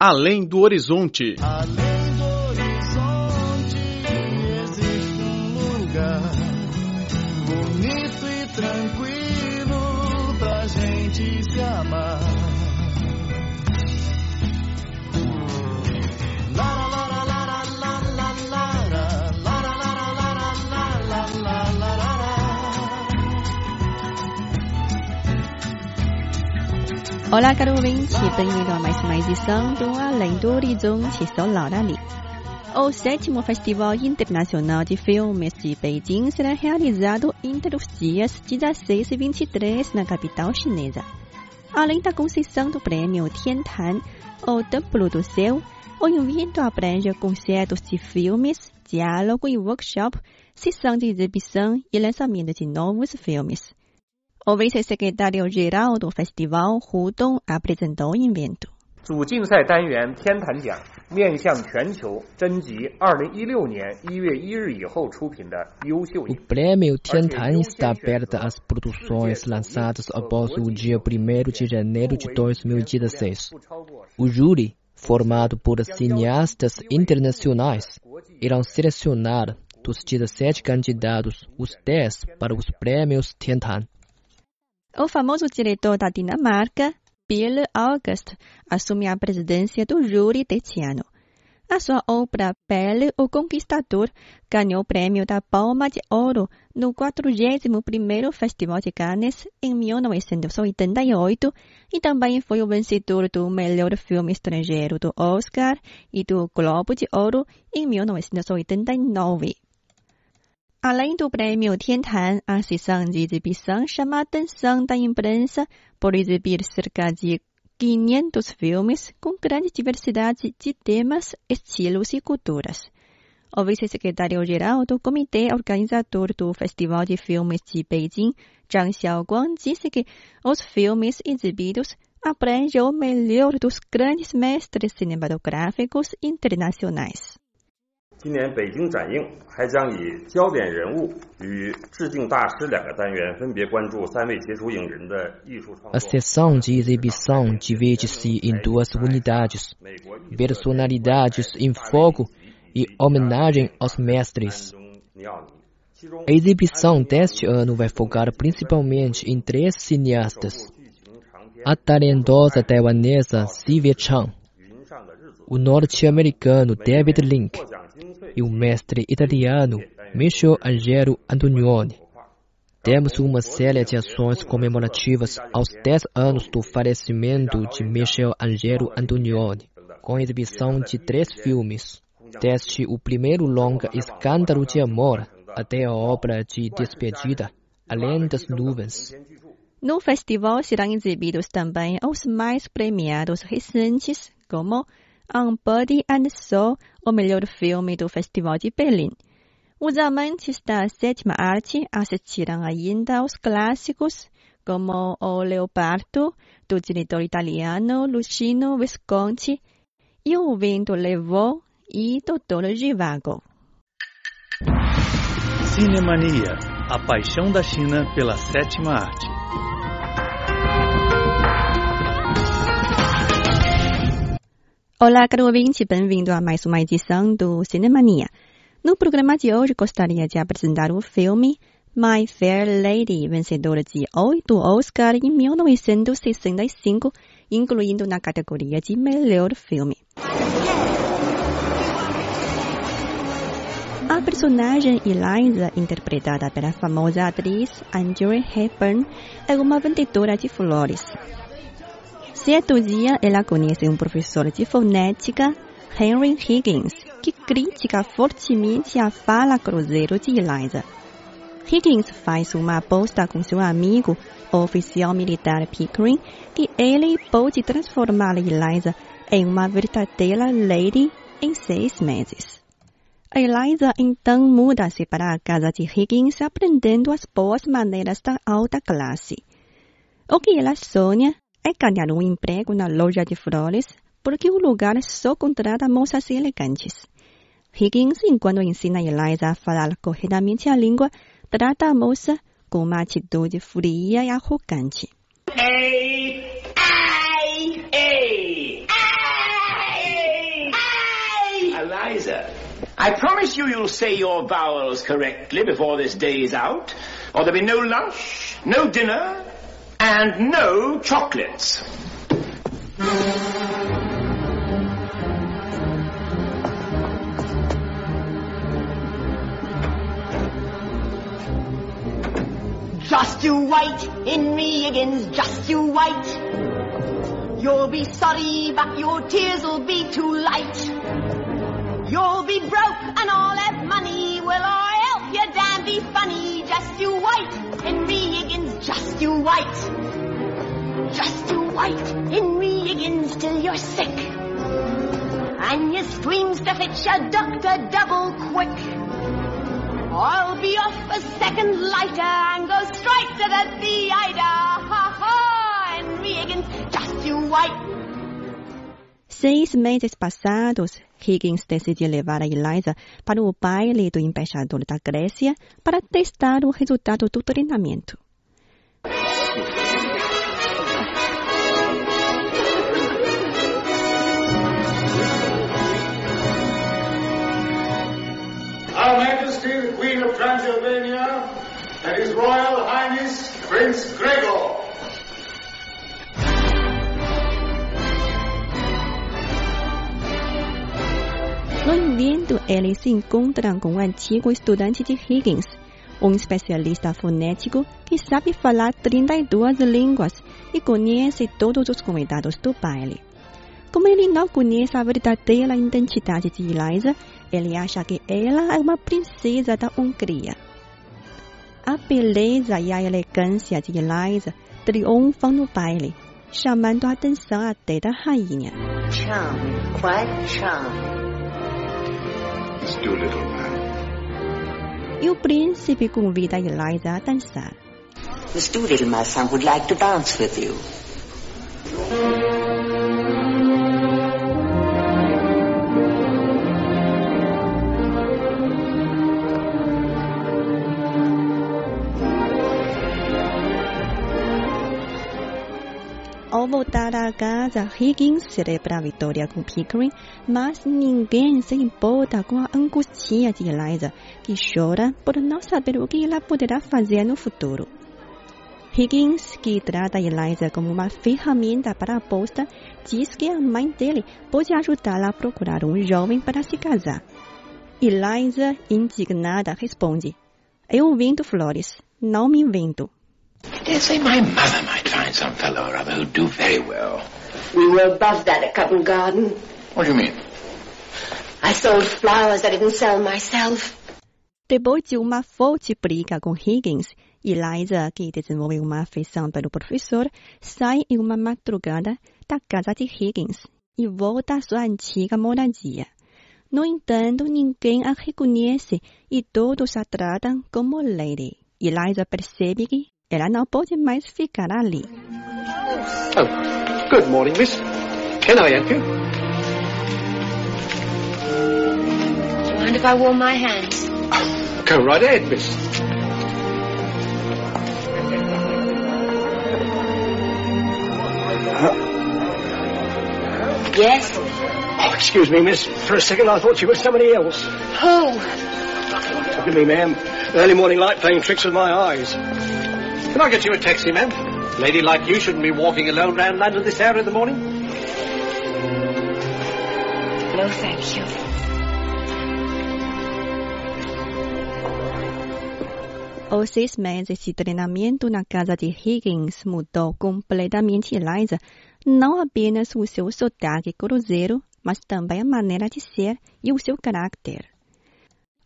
Além do Horizonte. Além Olá, caro ouvinte, bem-vindo a mais uma edição do Além do Horizonte, sou Laura Lee. O sétimo Festival Internacional de Filmes de Beijing será realizado entre os dias 16 e 23 na capital chinesa. Além da concessão do prêmio Tiantan, ou Templo do Céu, o evento abrange concertos de filmes, diálogo e workshop, sessão de exibição e lançamento de novos filmes. O vice-secretário-geral do festival, Hu Dong, apresentou o evento. 主竞赛单元天坛奖面向全球征集2016年1月1日以后出品的优秀 O 影 prêmio Tiantan está aberto às produções lançadas após o dia 1 de janeiro de 2016. 不超过 O júri, formado por cineastas internacionais, irão selecionar dos 17 candidatos os 10 para os prêmios Tiantan. O famoso diretor da Dinamarca, Bill August, assume a presidência do júri deste ano. A sua obra Belle, o Conquistador, ganhou o prêmio da Palma de Ouro no 41º Festival de Cannes em 1988 e também foi o vencedor do melhor filme estrangeiro do Oscar e do Globo de Ouro em 1989. Além do prêmio Tiantan, a sessão de exibição chama a atenção da imprensa por exibir cerca de 500 filmes com grande diversidade de temas, estilos e culturas. O vice-secretário-geral do comitê organizador do Festival de Filmes de Beijing, Zhang Xiaoguang, disse que os filmes exibidos abrangem o melhor dos grandes mestres cinematográficos internacionais. 今年北京展映还将以焦点人物与致敬大师两个单元，分别关注三位杰出影人的艺术创 A 作。 sessão de exibição divide-se em duas unidades: 美国艺术 personalidades em foco e homenagem aos mestres. 中尼奥尼，其中 A exibição deste ano vai focar principalmente em três cineastas: 剧情长篇 a talentosa taiwanesa Sylvia Chang, 云上的日子》 o norte-americano David Link 获奖经费 e o mestre italiano Michel Angelo Antonioni. Temos uma série de ações comemorativas aos 10 anos do falecimento de Michel Angelo Antonioni, com exibição de três filmes, desde o primeiro longa Escândalo de Amor até a obra de despedida, Além das Nuvens. No festival serão exibidos também os mais premiados recentes, como On Body and Soul, o melhor filme do Festival de Berlim. Os amantes da sétima arte assistirão ainda aos clássicos, como O Leopardo, do diretor italiano Luciano Visconti, e O Vento Levou, e Doutor Givago. Cinemania, a paixão da China pela sétima arte. Olá, caro ouvinte, bem-vindo a mais uma edição do Cinemania. No programa de hoje, gostaria de apresentar o filme My Fair Lady, vencedora de oito Oscar em 1965, incluindo na categoria de melhor filme. A personagem Eliza, interpretada pela famosa atriz Audrey Hepburn, é uma vendedora de flores. Certo dia, ela conhece um professor de fonética, Henry Higgins, que critica fortemente a fala cruzeiro de Eliza. Higgins faz uma aposta com seu amigo, o oficial militar Pickering, que ele pode transformar Eliza em uma verdadeira lady em seis meses. Eliza então muda-se para a casa de Higgins, aprendendo as boas maneiras da alta classe. O que ela sonha é ganhar um emprego na loja de flores, porque o lugar só contrata moças elegantes. Higgins, enquanto ensina Eliza a falar corretamente a língua, trata a moça com uma atitude fria e arrogante. Eliza. I promise you you'll say your vowels correctly before this day is out, or there'll be no lunch, no dinner, and no chocolates. Just you wait, Henry Higgins, just you wait. You'll be sorry, but your tears'll be too late. You'll be broke and all that money. Will I help you? Damn, be funny. Just you wait. Just you wait, Henry Higgins, till you're sick. And your screams to fetch a doctor double quick. I'll be off a second lighter and go straight to the theater. Ha ha! Henry Higgins, just you wait. Seis meses passados, Higgins decidiu levar a Eliza para o baile do embaixador da Grécia para testar o resultado do treinamento. Our Majesty the Queen of Transylvania and His Royal Highness Prince Gregor. No evento, eles se encontram com um antigo estudante de Higgins, um especialista fonético que sabe falar 32 línguas e conhece todos os convidados do baile. Como ele não conhece a verdadeira identidade de Eliza, ele acha que ela é uma princesa da Hungria. A beleza e a elegância de Eliza triunfam no baile, chamando a atenção até da rainha. Charming, quite charming. Let's do a little man. E o príncipe convida Eliza a dançar. Miss Doolittle, my son, would like to dance with you. Ao voltar a casa, Higgins celebra a vitória com Pickering, mas ninguém se importa com a angústia de Eliza, que chora por não saber o que ela poderá fazer no futuro. Higgins, que trata Eliza como uma ferramenta para a aposta, diz que a mãe dele pode ajudá-la a procurar um jovem para se casar. Eliza, indignada, responde: Eu vendo flores, não me vendo. I dare say my mother might find some fellow or other who'd do very well. We were above that at Covent Garden. What do you mean? I sold flowers I didn't sell myself. Depois de uma forte briga com Higgins, Eliza, que desenvolveu uma afeição pelo professor, sai em uma madrugada da casa de Higgins e volta à sua antiga moradia. No entanto, ninguém a reconhece e todos a tratam como Lady. Eliza percebe que ela não pode mais ficar ali. Oh, good morning, miss. Can I help you? Do you mind if I warm my hands? Go right ahead, miss. Yes. Oh, excuse me, miss. For a second I thought you were somebody else. Who? Forgive me, ma'am. Early morning light playing tricks with my eyes. Can I get you a taxi, ma'am? Lady like you shouldn't be walking alone round London this hour in the morning. No, thank you. Os seis meses de treinamento na casa de Higgins mudou completamente Eliza, não apenas o seu sotaque cruzeiro, mas também a maneira de ser e o seu caráter.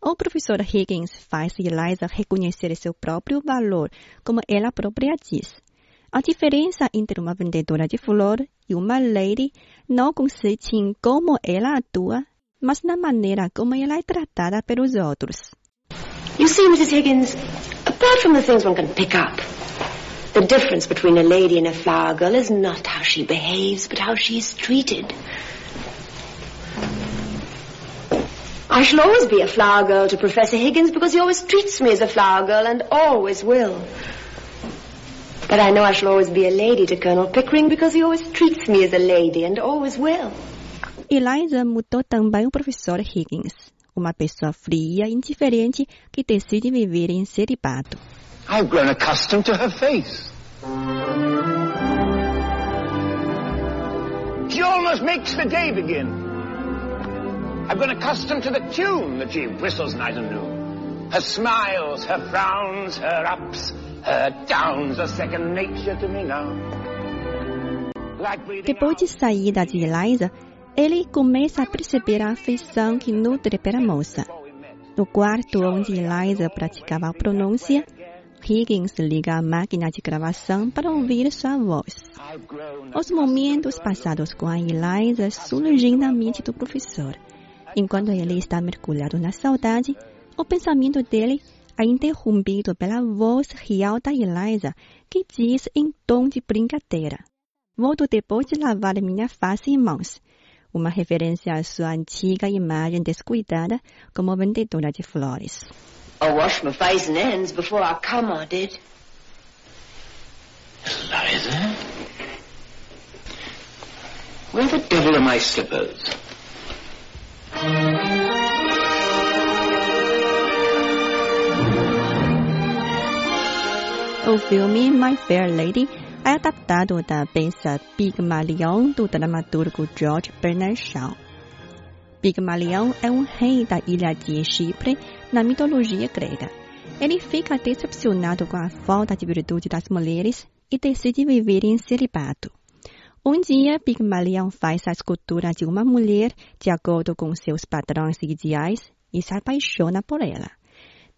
O professor Higgins faz Eliza reconhecer seu próprio valor, como ela própria diz. A diferença entre uma vendedora de flor e uma lady não consiste em como ela atua, mas na maneira como ela é tratada pelos outros. You see, Mrs. Higgins, apart from the things one can pick up, the difference between a lady and a flower girl is not how she behaves, but how she is treated. I shall always be a flower girl to Professor Higgins because he always treats me as a flower girl and always will. But I know I shall always be a lady to Colonel Pickering because he always treats me as a lady and always will. Eliza mudou também o professor Higgins, uma pessoa fria e indiferente que decide viver em celibato. I've grown accustomed to her face. She almost makes the day begin. I've grown accustomed to the tune that she whistles night and noon. Her smiles, her frowns, her ups, her downs are second nature to me now. Depois de saída de Eliza, ele começa a perceber a afeição que nutre pela moça. No quarto onde Eliza praticava a pronúncia, Higgins liga a máquina de gravação para ouvir sua voz. Os momentos passados com a Eliza surgem na mente do professor. Enquanto ele está mergulhado na saudade, o pensamento dele é interrompido pela voz real da Eliza, que diz em tom de brincadeira: Volto depois de lavar minha face e mãos. Uma referência à sua antiga imagem descuidada como vendedora de flores. I washed my face and hands before I come, I did. Eliza? Where the devil are my slippers? O filme My Fair Lady é adaptado da peça Pigmalion do dramaturgo George Bernard Shaw. Pigmalion é um rei da ilha de Chipre na mitologia grega. Ele fica decepcionado com a falta de virtude das mulheres e decide viver em celibato. Um dia, Pigmalion faz a escultura de uma mulher de acordo com seus padrões ideais e se apaixona por ela.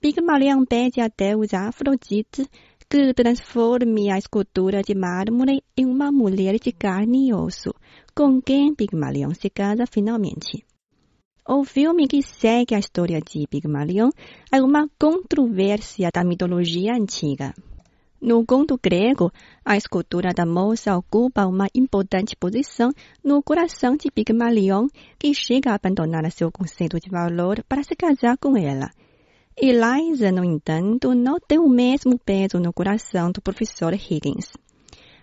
Pigmalion pede a deusa Afrodite que transforme a escultura de mármore em uma mulher de carne e osso, com quem Pigmalion se casa finalmente. O filme que segue a história de Pigmalion é uma controvérsia da mitologia antiga. No conto grego, a escultura da moça ocupa uma importante posição no coração de Pigmalion, que chega a abandonar seu conceito de valor para se casar com ela. Eliza, no entanto, não tem o mesmo peso no coração do professor Higgins.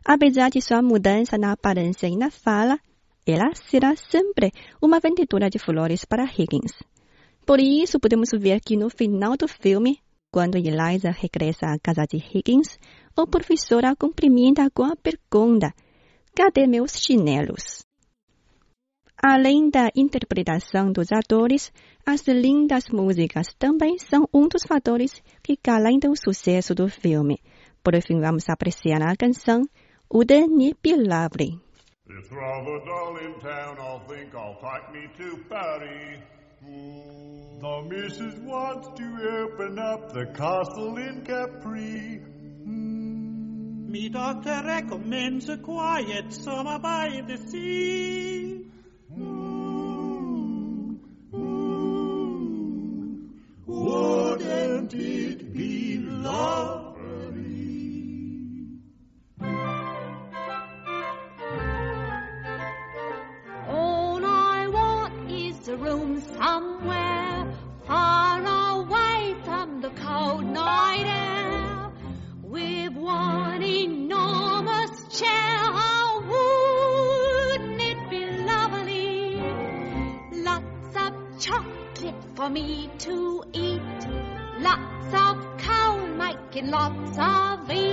Apesar de sua mudança na aparência e na fala, ela será sempre uma vendedora de flores para Higgins. Por isso, podemos ver que no final do filme, quando Eliza regressa à casa de Higgins, o professor a cumprimenta com a pergunta: Cadê meus chinelos? Além da interpretação dos atores, as lindas músicas também são um dos fatores que garantem o sucesso do filme. Por fim, vamos apreciar a canção O Dani Pilavre. If rather dull in town, I'll think I'll take me to Paris. The missus wants to open up the castle in Capri. Me doctor recommends a quiet summer by the sea. For me to eat. Lots of coal making lots of eat.